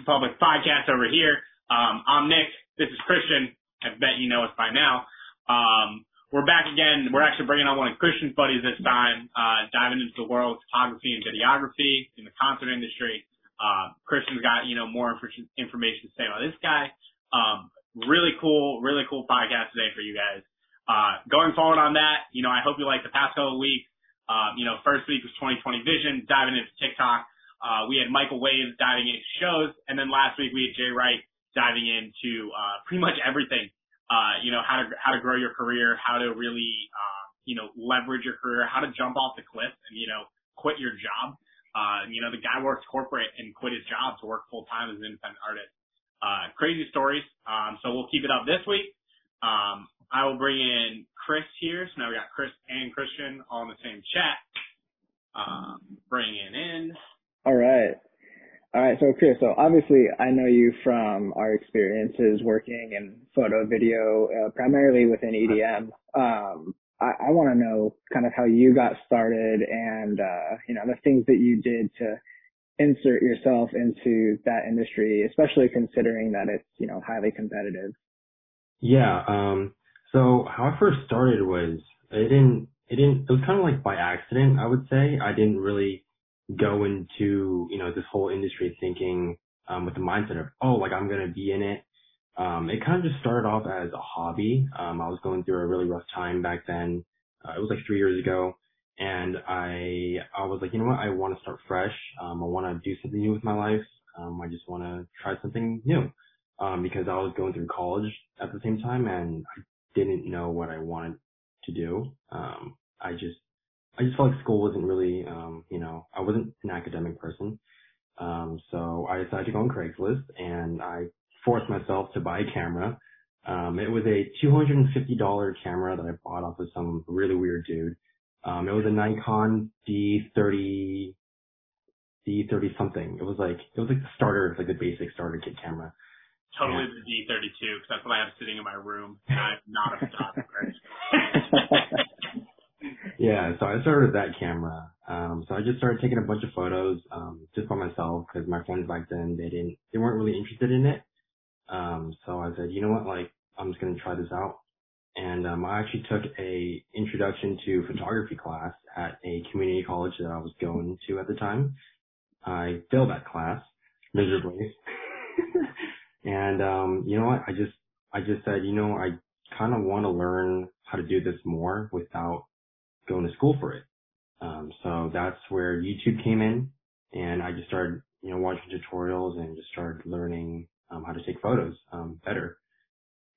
Republic podcast over here. Um, I'm Nick. This is Christian. I bet you know us by now. Um, we're back again. We're actually bringing on one of Christian's buddies this time, uh, diving into the world of photography and videography in the concert industry. Uh, Christian's got, you know, more information to say about this guy. Um, really cool, really cool podcast today for you guys. Uh, going forward on that, you know, I hope you like the past couple of weeks. Um, you know, first week was 2020 vision, diving into TikTok. Uh, we had Michael Waves diving into shows, and then last week we had Jay Wright diving into uh, pretty much everything. Uh, you know, how to how to grow your career, how to really uh, you know leverage your career, how to jump off the cliff and you know quit your job. Uh, you know, the guy works corporate and quit his job to work full time as an independent artist. Uh, crazy stories. Um, so we'll keep it up this week. Um, I will bring in Chris here. So now we got Chris and Christian all in the same chat. Um, bringing in all right. All right. So, Chris, so obviously I know you from our experiences working in photo, video, uh, primarily within EDM. Um, I, I want to know kind of how you got started and, uh, you know, the things that you did to insert yourself into that industry, especially considering that it's, you know, highly competitive. Yeah. Um, so how I first started was it didn't, it didn't, it was kind of like by accident, I would say. I didn't really go into, you know, this whole industry thinking um, with the mindset of, oh, like I'm going to be in it. Um, it kind of just started off as a hobby. Um, I was going through a really rough time back then. Uh, it was like three years ago. And I, I was like, you know what? I want to start fresh. Um, I want to do something new with my life. Um, I just want to try something new. Um, because I was going through college at the same time and I didn't know what I wanted to do. Um, I just I just felt like school wasn't really, um, you know, I wasn't an academic person. Um, so I decided to go on Craigslist and I forced myself to buy a camera. Um, it was a $250 camera that I bought off of some really weird dude. Um, it was a Nikon D30, D30 something. It was like, it was like the starter, like the basic starter kit camera. Totally the D32 because that's what I have sitting in my room and I'm not a photographer. yeah, so I started with that camera. Um, so I just started taking a bunch of photos, um, just by myself because my friends back then, they didn't, they weren't really interested in it. Um, so I said, you know what, like, I'm just going to try this out. And, um, I actually took a introduction to photography class at a community college that I was going to at the time. I failed that class miserably. and, um, you know what, I just, I just said, you know, I kind of want to learn how to do this more without going to school for it. Um, so that's where YouTube came in and I just started, you know, watching tutorials and just started learning um, how to take photos um, better.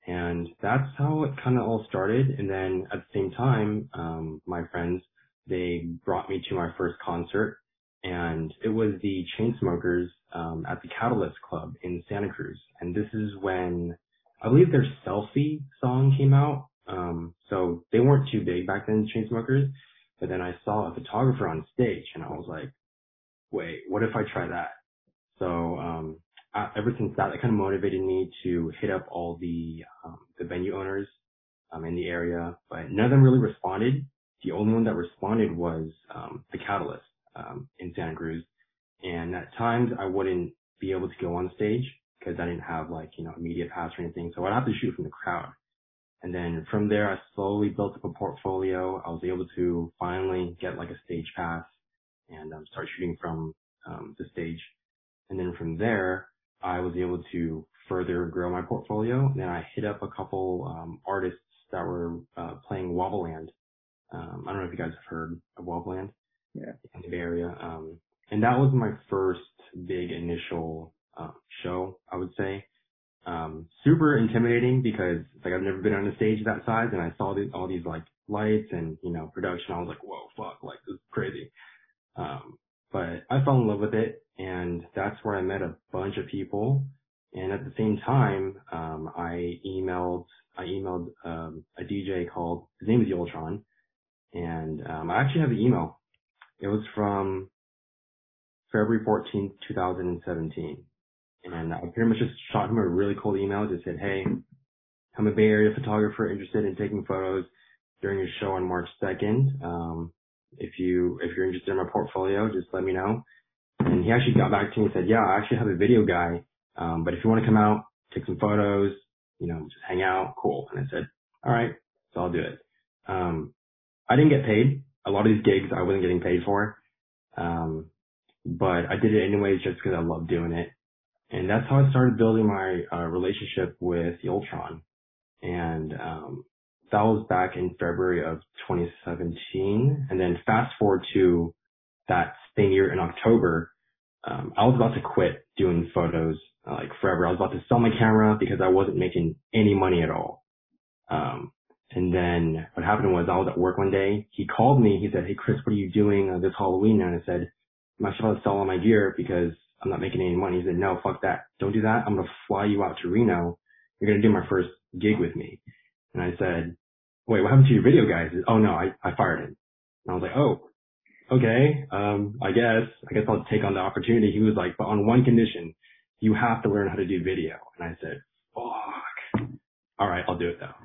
And that's how it kind of all started. And then at the same time, um, my friends, they brought me to my first concert and it was the Chainsmokers um, at the Catalyst Club in Santa Cruz. And this is when I believe their Selfie song came out. Um, so they weren't too big back then, Chainsmokers. But then I saw a photographer on stage and I was like, wait, what if I try that? So, um, I, ever since that, it kind of motivated me to hit up all the, um, the venue owners, um, in the area, but none of them really responded. The only one that responded was, um, the Catalyst, um, in Santa Cruz. And at times I wouldn't be able to go on stage because I didn't have like, you know, a media pass or anything. So I'd have to shoot from the crowd. And then from there, I slowly built up a portfolio. I was able to finally get like a stage pass and um, start shooting from um, the stage. And then from there, I was able to further grow my portfolio. And then I hit up a couple um, artists that were uh, playing Wobbleland. Um, I don't know if you guys have heard of Wobbleland. Yeah. In the Bay Area. Um, and that was my first big initial uh, show, I would say um, super intimidating because like I've never been on a stage that size and I saw all these like lights and, you know, production. I was like, whoa, fuck, like this is crazy. Um, but I fell in love with it and that's where I met a bunch of people. And at the same time, um, I emailed, I emailed, um, a DJ called, his name is Yultron. And, um, I actually have the email. It was from February 14th, 2017 and I pretty much just shot him a really cool email. Just said, hey, I'm a Bay Area photographer interested in taking photos during your show on March 2nd. Um, if you, if you're interested in my portfolio, just let me know. And he actually got back to me and said, yeah, I actually have a video guy Um, but if you want to come out, take some photos, you know, just hang out, cool. And I said, all right, so I'll do it. Um, I didn't get paid. A lot of these gigs I wasn't getting paid for. Um, but I did it anyways just because I love doing it. And that's how I started building my uh, relationship with Yultron. And um, that was back in February of 2017. And then fast forward to that same year in October, um, I was about to quit doing photos uh, like forever. I was about to sell my camera because I wasn't making any money at all. Um, and then what happened was I was at work one day. He called me. He said, "Hey Chris, what are you doing uh, this Halloween?" And I said, "I'm actually about to sell all my gear because I'm not making any money." He said, "No, fuck that. Don't do that. I'm gonna fly you out to Reno. You're gonna do my first gig with me." And I said, "Wait, what happened to your video guys?" "Oh no, I I fired him." And I was like, "Oh, okay. Um, I guess I guess I'll take on the opportunity." He was like, "But on one condition, you have to learn how to do video." And I said, "Fuck. All right, I'll do it though."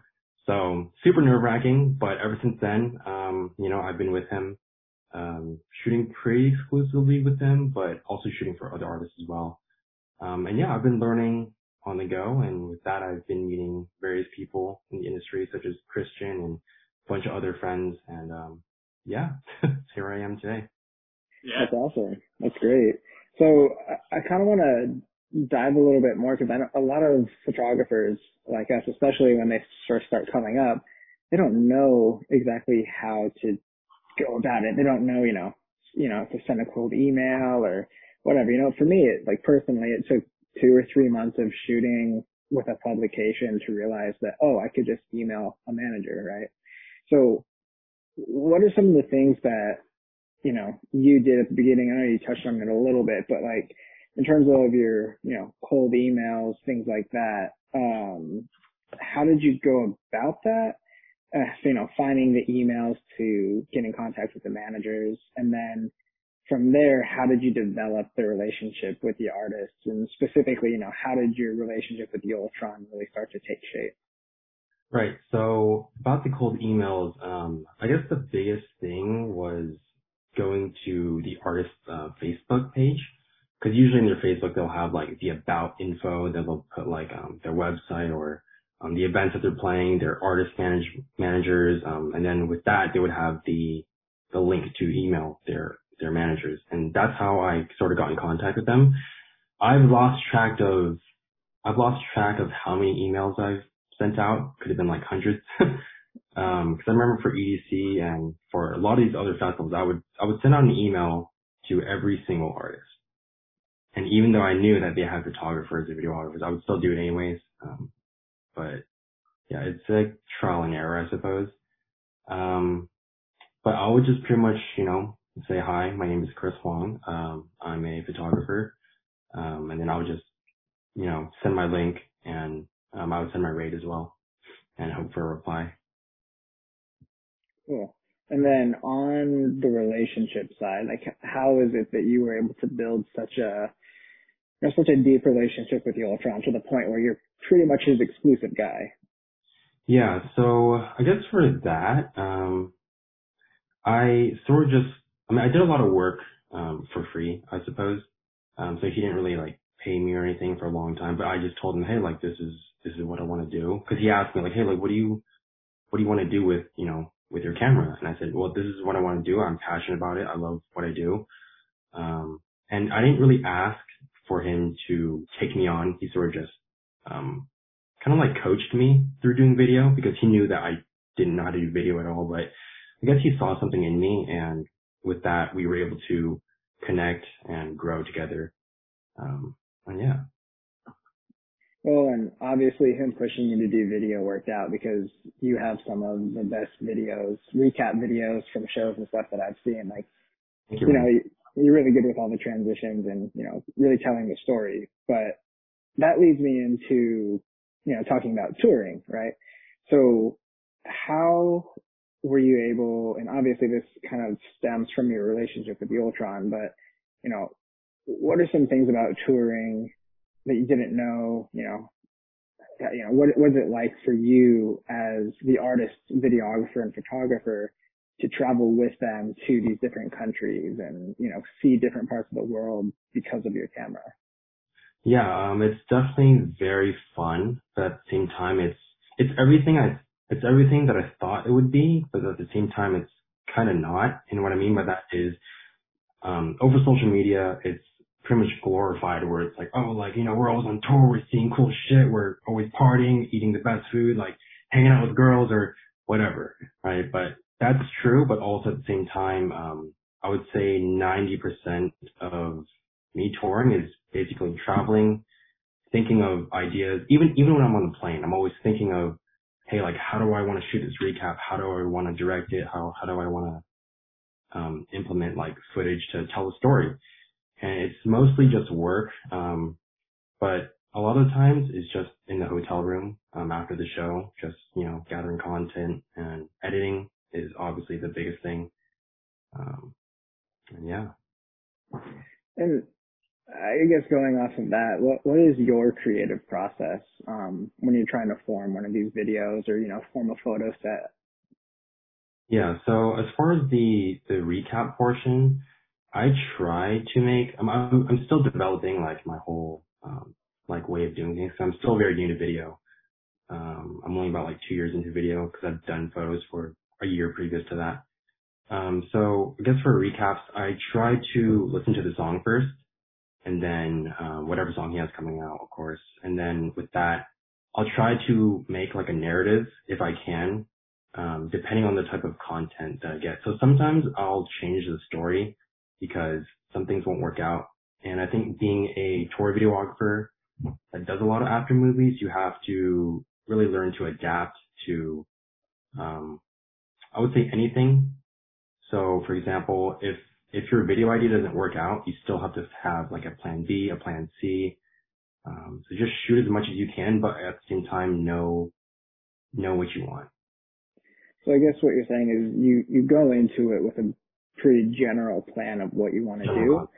So super nerve wracking, but ever since then, um, you know, I've been with him, um, shooting pretty exclusively with them, but also shooting for other artists as well. Um, and yeah, I've been learning on the go, and with that, I've been meeting various people in the industry, such as Christian and a bunch of other friends, and um, yeah, here I am today. Yeah. That's awesome. That's great. So I, I kind of want to dive a little bit more because a lot of photographers like us, especially when they first start coming up, they don't know exactly how to go about it. They don't know, you know, you know, to send a cold email or whatever. You know, for me, it, like personally, it took two or three months of shooting with a publication to realize that, oh, I could just email a manager, right? So what are some of the things that, you know, you did at the beginning? I know you touched on it a little bit, but like, in terms of your, you know, cold emails, things like that, um, how did you go about that? Uh, you know, finding the emails to get in contact with the managers, and then from there, how did you develop the relationship with the artists, and specifically, you know, how did your relationship with the Yultron really start to take shape? Right. So about the cold emails, um, I guess the biggest thing was going to the artist's uh, Facebook page because usually in their Facebook they'll have like the about info, they'll put like um, their website or um, the events that they're playing, their artist manage, managers, um, and then with that they would have the the link to email their their managers, and that's how I sort of got in contact with them. I've lost track of I've lost track of how many emails I've sent out. Could have been like hundreds. Um, cause I remember for EDC and for a lot of these other festivals, I would, I would send out an email to every single artist. And even though I knew that they had photographers and videographers, I would still do it anyways. Um, but yeah, it's like trial and error, I suppose. Um, but I would just pretty much, you know, say hi, my name is Chris Huang. Um, I'm a photographer. Um, and then I would just, you know, send my link and, um, I would send my rate as well and hope for a reply. Cool. And then on the relationship side, like how is it that you were able to build such a you know, such a deep relationship with Yultron to the point where you're pretty much his exclusive guy? Yeah, so I guess for that, um, I sort of just, I mean, I did a lot of work um, for free, I suppose. Um, so he didn't really like pay me or anything for a long time, but I just told him, hey, like this is this is what I want to do, because he asked me like, hey, like what do you what do you want to do with you know with your camera? And I said, well, this is what I want to do. I'm passionate about it. I love what I do. Um, and I didn't really ask for him to take me on. He sort of just, um, kind of like coached me through doing video because he knew that I didn't know how to do video at all. But I guess he saw something in me and with that we were able to connect and grow together. Um, and yeah. Well, and obviously him pushing you to do video worked out because you have some of the best videos, recap videos from shows and stuff that I've seen. Like, Thank you, you know, you're really good with all the transitions and, you know, really telling the story. But that leads me into, you know, talking about touring, right? So how were you able, and obviously this kind of stems from your relationship with the Yultron, but, you know, what are some things about touring that you didn't know, you know, you know, what was it like for you as the artist, videographer and photographer to travel with them to these different countries and, you know, see different parts of the world because of your camera? Yeah, um, it's definitely very fun, but at the same time, it's it's everything I it's everything that I thought it would be, but at the same time, it's kind of not. And what I mean by that is, um, over social media, it's pretty much glorified where it's like, oh, like, you know, we're always on tour, we're seeing cool shit, we're always partying, eating the best food, like hanging out with girls or whatever, right? But that's true, but also at the same time, um, I would say 90% of me touring is basically traveling, thinking of ideas. Even, even when I'm on the plane, I'm always thinking of, hey, like, how do I want to shoot this recap? How do I want to direct it? How, how do I want to, um, implement like footage to tell a story? And it's mostly just work. Um, but a lot of times it's just in the hotel room, um, after the show, just, you know, gathering content and editing is obviously the biggest thing. Um, and yeah. And I guess going off of that, what what is your creative process um, when you're trying to form one of these videos or you know form a photo set? Yeah. So as far as the the recap portion, I try to make. I'm I'm, I'm still developing like my whole um, like way of doing things. So I'm still very new to video. Um, I'm only about like two years into video because I've done photos for a year previous to that. Um, so I guess for recaps, I try to listen to the song first and then um, whatever song he has coming out, of course. And then with that, I'll try to make like a narrative if I can, um, depending on the type of content that I get. So sometimes I'll change the story because some things won't work out. And I think being a tour videographer that does a lot of after movies, you have to really learn to adapt to, um, I would say anything. So for example, if if your video idea doesn't work out, you still have to have like a plan B, a plan C. Um, so just shoot as much as you can, but at the same time, know know what you want. So I guess what you're saying is you you go into it with a pretty general plan of what you want to do,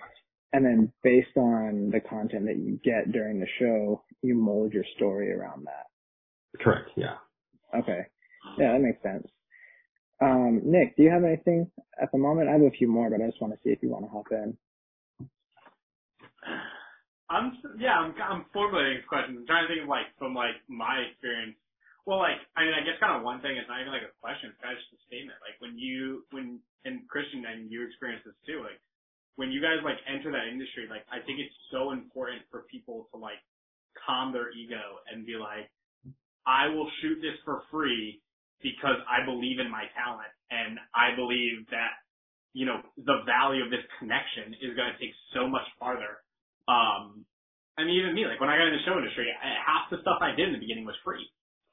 and then based on the content that you get during the show, you mold your story around that. Correct. Yeah. Okay. Yeah, that makes sense. Um, Nick, do you have anything at the moment? I have a few more, but I just want to see if you want to hop in. I'm yeah, I'm I'm formulating. I'm trying to think of like from like my experience. Well, like I mean, I guess kind of one thing is not even like a question, it's kind of just a statement. Like when you when and Christian and you experience this too. Like when you guys like enter that industry, like I think it's so important for people to like calm their ego and be like, I will shoot this for free because I believe in my talent and I believe that, you know, the value of this connection is going to take so much farther. Um, I mean, even me, like when I got in the show industry, half the stuff I did in the beginning was free.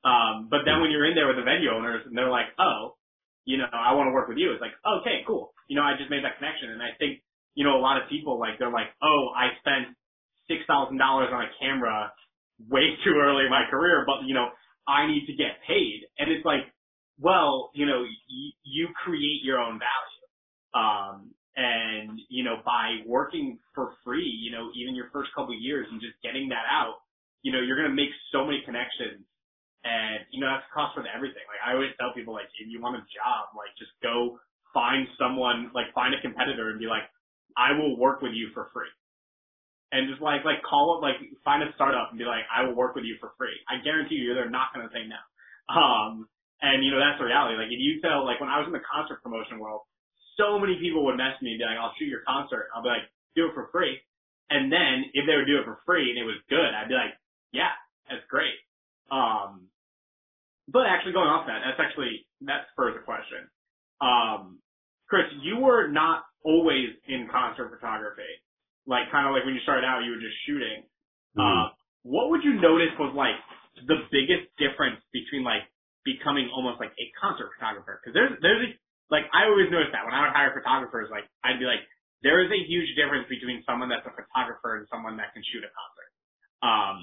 Um, but then when you're in there with the venue owners and they're like, oh, you know, I want to work with you. It's like, okay, cool. You know, I just made that connection. And I think, you know, a lot of people like, they're like, oh, I spent $6,000 on a camera way too early in my career, but you know, I need to get paid. And it's like, well, you know, y- you create your own value. Um, and, you know, by working for free, you know, even your first couple of years and just getting that out, you know, you're going to make so many connections and, you know, that's cost for everything. Like I always tell people, like, if you want a job, like just go find someone, like find a competitor and be like, I will work with you for free. And just like, like call it, like find a startup and be like, I will work with you for free. I guarantee you they're not going to say no. Um, and you know, that's the reality. Like if you tell, like when I was in the concert promotion world, so many people would message me and be like, I'll shoot your concert. I'll be like, do it for free. And then if they would do it for free and it was good, I'd be like, yeah, that's great. Um, but actually going off that, that's actually, that spurs a question. Um, Chris, you were not always in concert photography. Like kind of like when you started out, you were just shooting. Mm. Uh, what would you notice was like the biggest difference between like becoming almost like a concert photographer. Cause there's, there's a, like, I always notice that when I would hire photographers, like, I'd be like, there is a huge difference between someone that's a photographer and someone that can shoot a concert. Um,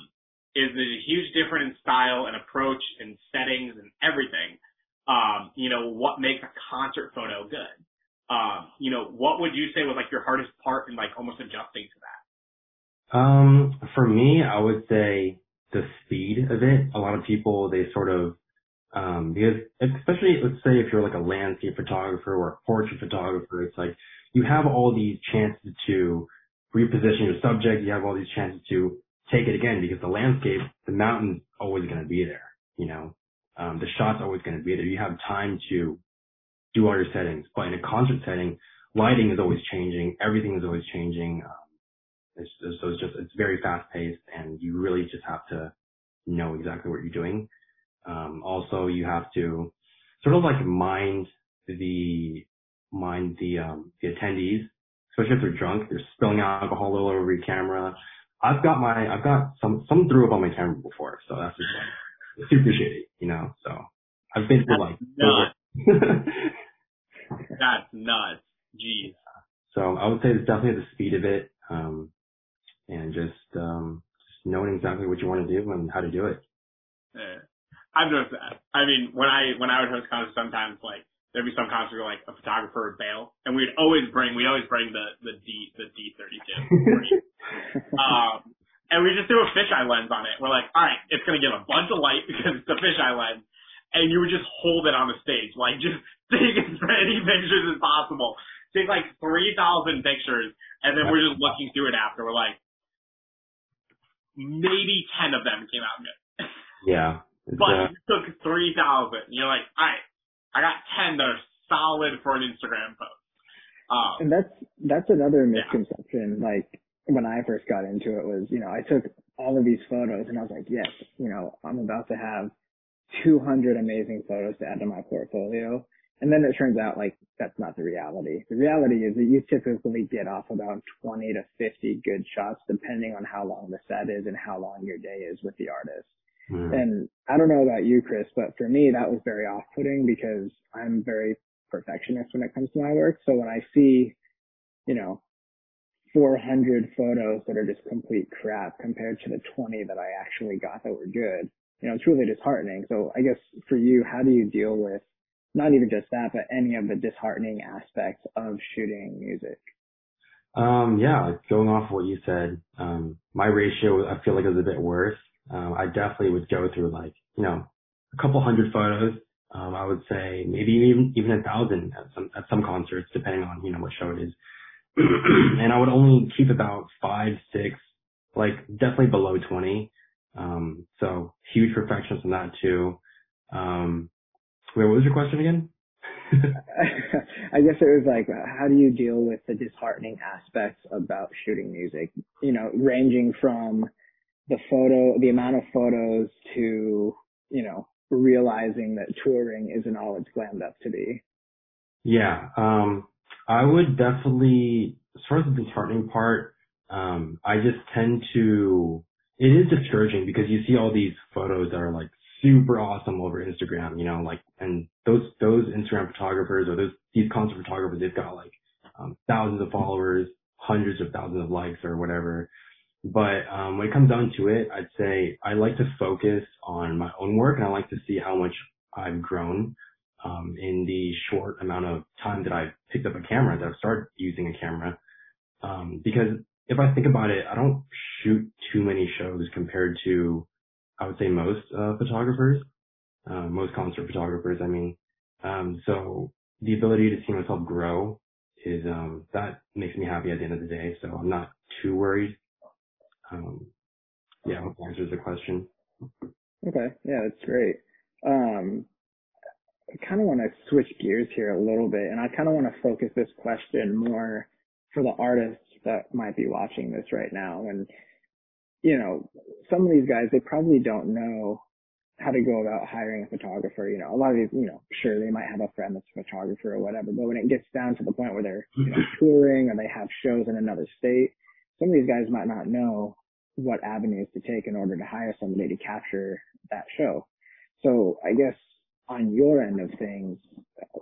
is there's a huge difference in style and approach and settings and everything. Um, you know, what makes a concert photo good? Um, you know, what would you say was like your hardest part in like almost adjusting to that? Um, for me, I would say the speed of it. A lot of people, they sort of um, because especially let's say if you're like a landscape photographer or a portrait photographer, it's like you have all these chances to reposition your subject. You have all these chances to take it again because the landscape, the mountain's always going to be there, you know, um, the shot's always going to be there. You have time to do all your settings, but in a concert setting, lighting is always changing. Everything is always changing. Um, it's, so it's just, it's very fast paced and you really just have to know exactly what you're doing. Um, also you have to sort of like mind the, mind the, um, the attendees, especially if they're drunk, they're spilling alcohol all over your camera. I've got my, I've got some, some threw up on my camera before, so that's just like super shitty, you know, so I've been through like, that's nuts. Jeez. So I would say it's definitely the speed of it, um, and just um, just knowing exactly what you want to do and how to do it. Yeah. I've noticed that. I mean, when I when I would host concerts, sometimes like there'd be some concerts where like a photographer would bail, and we'd always bring we always bring the the D the D thirty two. Um, and we just do a fisheye lens on it. We're like, all right, it's gonna give a bunch of light because it's a fisheye lens, and you would just hold it on the stage, like just take as many pictures as possible. Take like three thousand pictures, and then we're just looking through it after. We're like, maybe 10 of them came out good. Yeah. But uh, you took 3,000. You're like, all right, I got 10 that are solid for an Instagram post. Um, and that's, that's another misconception. Yeah. Like when I first got into it was, you know, I took all of these photos and I was like, yes, you know, I'm about to have 200 amazing photos to add to my portfolio. And then it turns out like that's not the reality. The reality is that you typically get off about 20 to 50 good shots depending on how long the set is and how long your day is with the artist. Mm. And I don't know about you, Chris, but for me that was very off-putting because I'm very perfectionist when it comes to my work. So when I see, you know, 400 photos that are just complete crap compared to the 20 that I actually got that were good, you know, it's really disheartening. So I guess for you, how do you deal with not even just that, but any of the disheartening aspects of shooting music? Um, yeah, going off what you said, um, my ratio, I feel like is a bit worse. Um, I definitely would go through like, you know, a couple hundred photos. Um, I would say maybe even, even a thousand at some, at some concerts, depending on, you know, what show it is. and I would only keep about five, six, like definitely below 20. Um, so huge perfectionist in that too. Um, Wait, what was your question again? I guess it was like, how do you deal with the disheartening aspects about shooting music? You know, ranging from the photo, the amount of photos to, you know, realizing that touring isn't all it's glammed up to be. Yeah. Um, I would definitely, as far as the disheartening part, um, I just tend to, it is discouraging because you see all these photos that are like super awesome over Instagram, you know, like, and those, those Instagram photographers or those, these concert photographers, they've got like, um, thousands of followers, hundreds of thousands of likes or whatever. But, um, when it comes down to it, I'd say I like to focus on my own work and I like to see how much I've grown, um, in the short amount of time that I've picked up a camera, that I've started using a camera. Um, because if I think about it, I don't shoot too many shows compared to I would say most uh, photographers, uh, most concert photographers. I mean, um, so the ability to see myself grow is um, that makes me happy at the end of the day. So I'm not too worried. Um, yeah, I hope that answers the question. Okay, yeah, that's great. Um, I kind of want to switch gears here a little bit, and I kind of want to focus this question more for the artists that might be watching this right now. And you know, some of these guys, they probably don't know how to go about hiring a photographer. You know, a lot of these, you know, sure, they might have a friend that's a photographer or whatever, but when it gets down to the point where they're, you know, touring or they have shows in another state, some of these guys might not know what avenues to take in order to hire somebody to capture that show. So I guess on your end of things,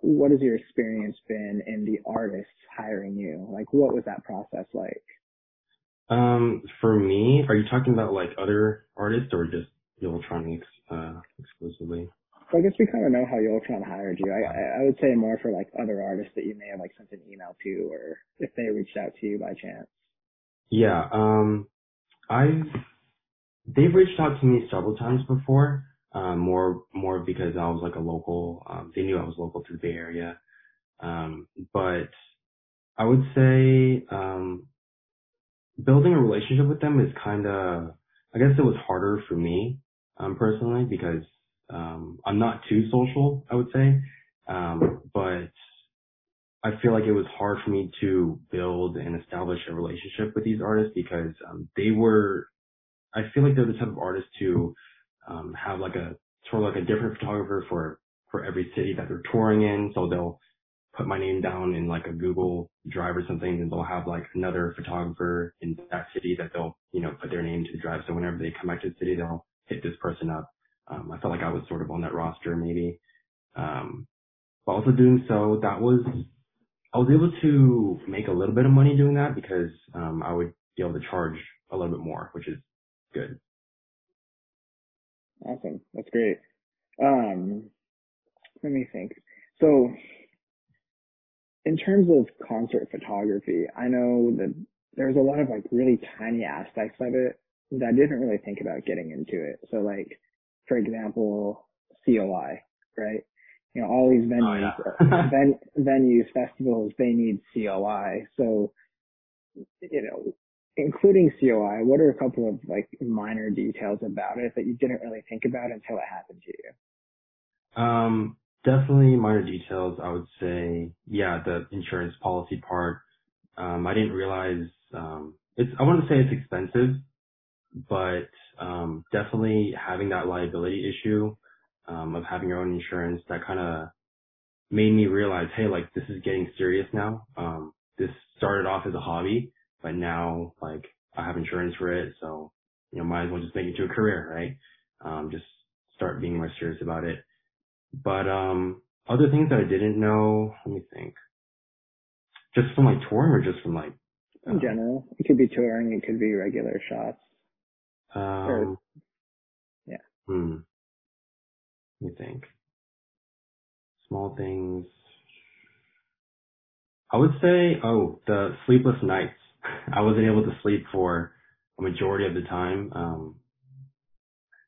what has your experience been in the artists hiring you? Like, what was that process like? Um, for me, are you talking about like other artists or just Yellowtronics uh, exclusively? So I guess we kind of know how Yultron hired you. I, I would say more for like other artists that you may have like sent an email to, or if they reached out to you by chance. Yeah, um, I've they've reached out to me several times before. Um, more more because I was like a local. Um, they knew I was local to the Bay Area. Um, but I would say um, building a relationship with them is kind of I guess it was harder for me, um, personally because, um, I'm not too social, I would say. Um, but I feel like it was hard for me to build and establish a relationship with these artists because, um, they were, I feel like they're the type of artists to, um, have like a, sort of like a different photographer for, for every city that they're touring in. So they'll, put my name down in like a Google Drive or something, and they'll have like another photographer in that city that they'll, you know, put their name to the drive. So whenever they come back to the city, they'll hit this person up. Um, I felt like I was sort of on that roster maybe. Um, but also doing so, that was, I was able to make a little bit of money doing that because, um, I would be able to charge a little bit more, which is good. Awesome. That's great. Um, let me think. So in terms of concert photography, I know that there's a lot of like really tiny aspects of it that I didn't really think about getting into it. So like, for example, COI, right? You know, all these venues, oh, yeah. ven- venues, festivals, they need COI. So, you know, including COI, what are a couple of like minor details about it that you didn't really think about until it happened to you? Um, Definitely minor details. I would say, yeah, the insurance policy part. Um, I didn't realize, um, it's, I wouldn't say it's expensive, but, um, definitely having that liability issue, of having your own insurance that kind of made me realize, hey, like this is getting serious now. Um, this started off as a hobby, but now like I have insurance for it. So, you know, might as well just make it to a career, right? Um, just start being more serious about it. But um, other things that I didn't know, let me think. Just from like touring or just from like in uh, general? It could be touring, it could be regular shots. Um, or, yeah. Hmm. Me think. Small things. I would say, oh, the sleepless nights. I wasn't able to sleep for a majority of the time. Um,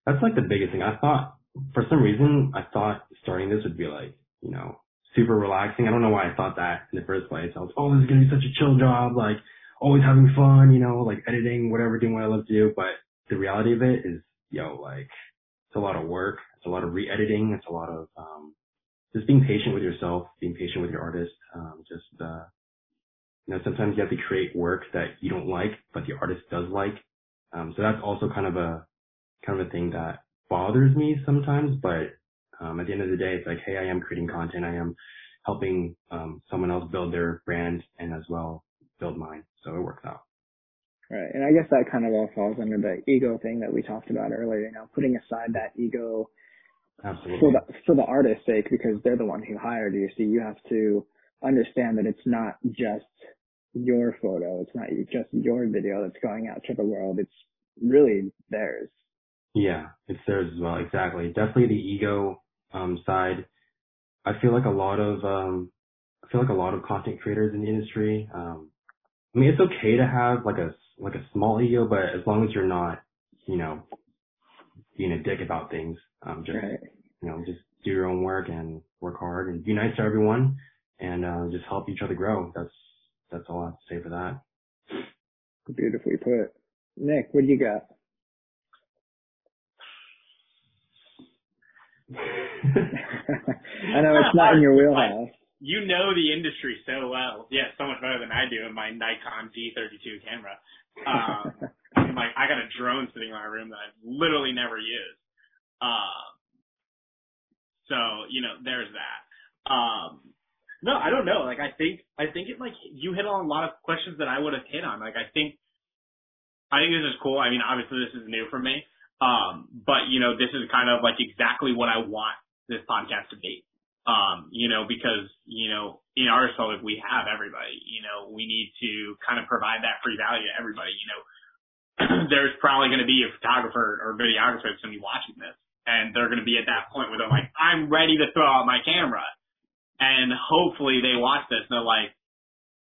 that's like the biggest thing. I thought for some reason, I thought starting this would be like, you know, super relaxing. I don't know why I thought that in the first place. I was, oh, this is going to be such a chill job, like always having fun, you know, like editing, whatever, doing what I love to do. But the reality of it is, yo, like it's a lot of work. It's a lot of re-editing. It's a lot of, um, just being patient with yourself, being patient with your artist. Um, just, uh, you know, sometimes you have to create work that you don't like, but the artist does like. Um, so that's also kind of a, kind of a thing that bothers me sometimes, but um, at the end of the day, it's like, hey, I am creating content. I am helping um, someone else build their brand and as well build mine. So it works out. Right. And I guess that kind of all falls under the ego thing that we talked about earlier, you know, putting aside that ego Absolutely. for the for the artist's sake because they're the one who hired you. So you have to understand that it's not just your photo, it's not just your video that's going out to the world. It's really theirs. Yeah, it's theirs as well. Exactly. Definitely the ego um, side. I feel like a lot of um, I feel like a lot of content creators in the industry. Um, I mean, it's okay to have like a like a small ego, but as long as you're not, you know, being a dick about things, um, just right. you know, just do your own work and work hard and be nice to everyone and uh, just help each other grow. That's that's all I have to say for that. Beautifully put. Nick, what do you got? I know it's not in your wheelhouse. You know the industry so well. Yeah, so much better than I do in my Nikon D32 camera. Um, like I got a drone sitting in my room that I've literally never use. Um, so you know, there's that. Um, no, I don't know. Like I think I think it like you hit on a lot of questions that I would have hit on. Like I think I think this is cool. I mean, obviously this is new for me. Um, but you know, this is kind of like exactly what I want this podcast to be. Um, you know, because, you know, in our soul, we have everybody, you know, we need to kind of provide that free value to everybody, you know, there's probably going to be a photographer or videographer that's going to be watching this and they're going to be at that point where they're like, I'm ready to throw out my camera. And hopefully they watch this and they're like,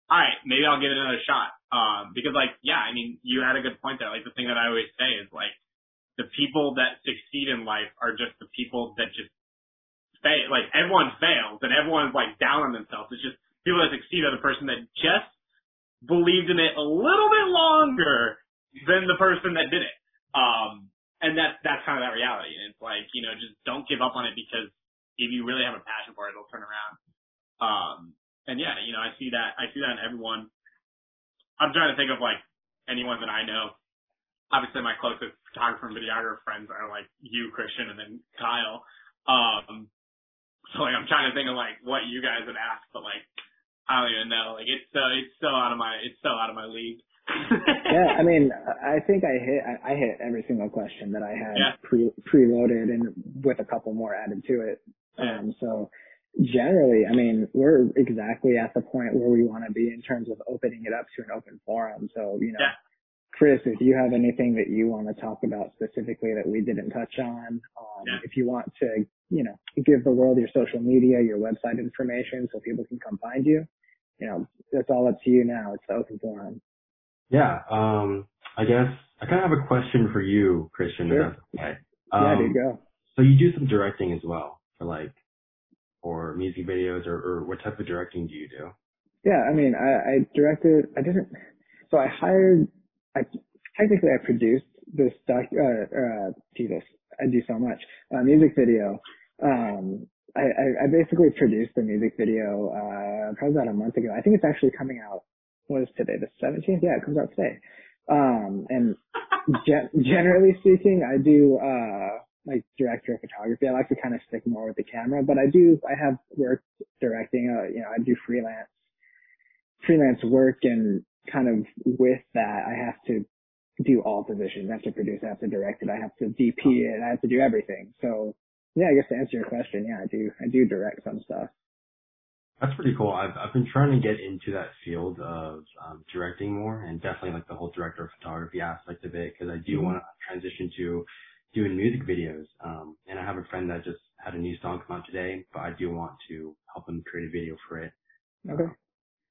all right, maybe I'll give it another shot. Um, because like, yeah, I mean, you had a good point there. Like the thing that I always say is like, the people that succeed in life are just the people that just fail. Like everyone fails and everyone's like down on themselves. It's just people that succeed are the person that just believed in it a little bit longer than the person that did it. Um, and that's that's kind of that reality. And it's like you know, just don't give up on it because if you really have a passion for it, it'll turn around. Um, and yeah, you know, I see that I see that in everyone. I'm trying to think of like anyone that I know. Obviously, my closest photographer and videographer friends are like you, Christian, and then Kyle. Um, so like I'm trying to think of like what you guys would ask, but like I don't even know. Like it's so it's so out of my it's so out of my league. yeah, I mean, I think I hit I, hit every single question that I had Yeah. pre preloaded and with a couple more added to it. Yeah. Um, so generally, I mean, we're exactly at the point where we want to be in terms of opening it up to an open forum. So you know, Yeah. Chris, if you have anything that you want to talk about specifically that we didn't touch on, um, Yeah. if you want to, you know, give the world your social media, your website information, so people can come find you, you know, that's all up to you now. It's the open forum. Yeah. Um, I guess I kind of have a question for you, Christian. Sure. If that's okay. yeah, Um, dude, go. So you do some directing as well for like, or music videos, or, or what type of directing do you do? Yeah, I mean, I, I directed, I didn't, so I hired, I, technically I produced this doc, uh, uh, Jesus, I do so much, uh, music video. Um, I, I, I basically produced the music video, uh, probably about a month ago. I think it's actually coming out, what is today, the 17th? Yeah, it comes out today. Um, and gen- generally speaking, I do, uh, like director of photography. I like to kind of stick more with the camera, but I do, I have worked directing, uh, you know, I do freelance freelance work and kind of with that, I have to do all positions. I have to produce, I have to direct it, I have to DP it, I have to do everything. So yeah, I guess to answer your question, yeah, I do, I do direct some stuff. That's pretty cool. I've I've been trying to get into that field of um, directing more, and definitely like the whole director of photography aspect of it, because I do Mhm. want to transition to doing music videos. Um, and I have a friend that just had a new song come out today, but I do want to help him create a video for it. Okay.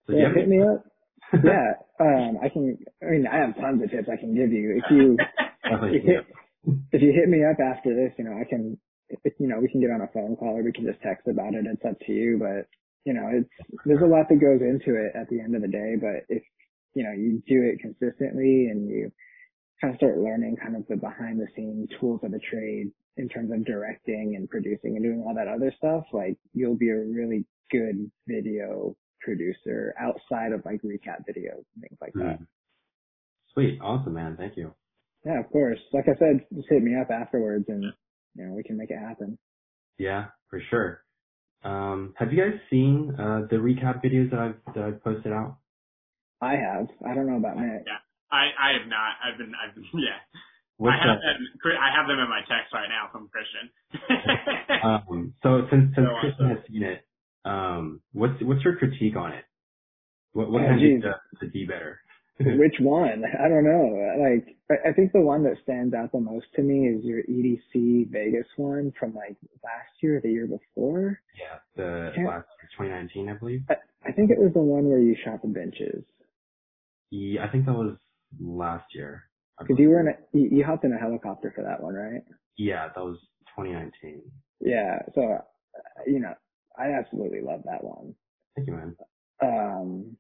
So do you yeah, hit me up. yeah, um, I can, I mean, I have tons of tips I can give you. If you, if, hit, if you hit me up after this, you know, I can, if, you know, we can get on a phone call or we can just text about it. It's up to you, but you know, it's, there's a lot that goes into it at the end of the day, but if, you know, you do it consistently and you kind of start learning kind of the behind the scenes tools of the trade in terms of directing and producing and doing all that other stuff, like you'll be a really good video producer outside of like recap videos and things like that. Hmm. Sweet. Awesome, man. Thank you. Yeah, of course. Like I said, just hit me up afterwards and, you know, we can make it happen. Yeah, for sure. Um, have you guys seen uh, the recap videos that I've that I've posted out? I have. I don't know about Nick. Yeah. I I have not. I've been I've been yeah. What's I have the- them. I have them in my text right now from Christian. Um, so since since So, Christian uh, has seen it, um, what's what's your critique on it? What what Oh, can you geez. do to, to be better? Which one? I don't know. Like, I think the one that stands out the most to me is your EDC Vegas one from like last year or the year before. yeah, the last 2019, I believe. I, I think it was the one where you shot the benches. Yeah, I think that was last year. Cause you were in a, you, you hopped in a helicopter for that one, right? Yeah, that was 2019. Yeah. So, you know, I absolutely love that one. Thank you, man. Um,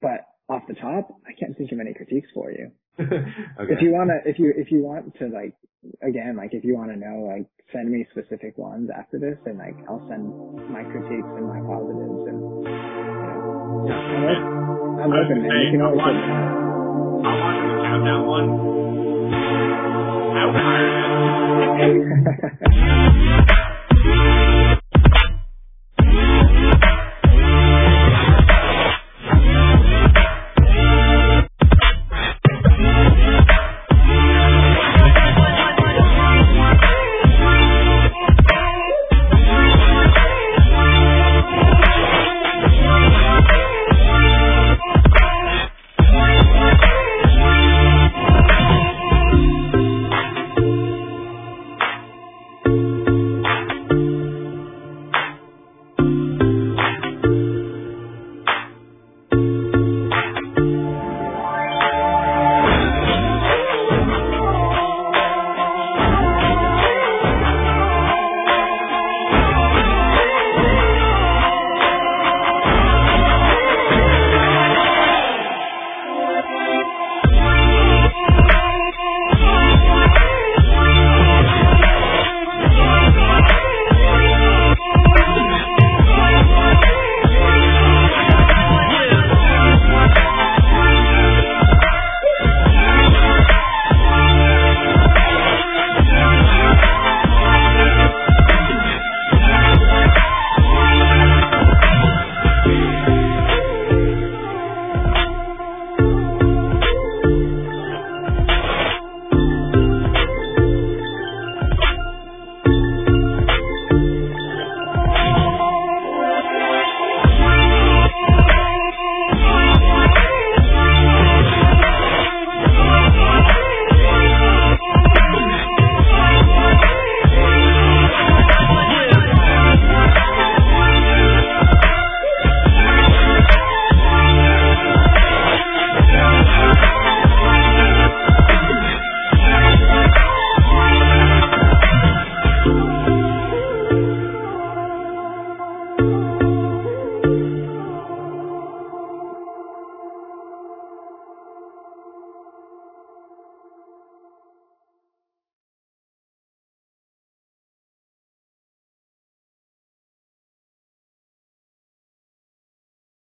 but off the top, I can't think of any critiques for you. okay. If you wanna, if you, if you want to like, again, like if you wanna know, like send me specific ones after this and like I'll send my critiques and my positives and, you know, yeah. I'm, open- I'm I was open, gonna man. You say, can I always want- hit me up. I'm watching the countdown one. I would hire that.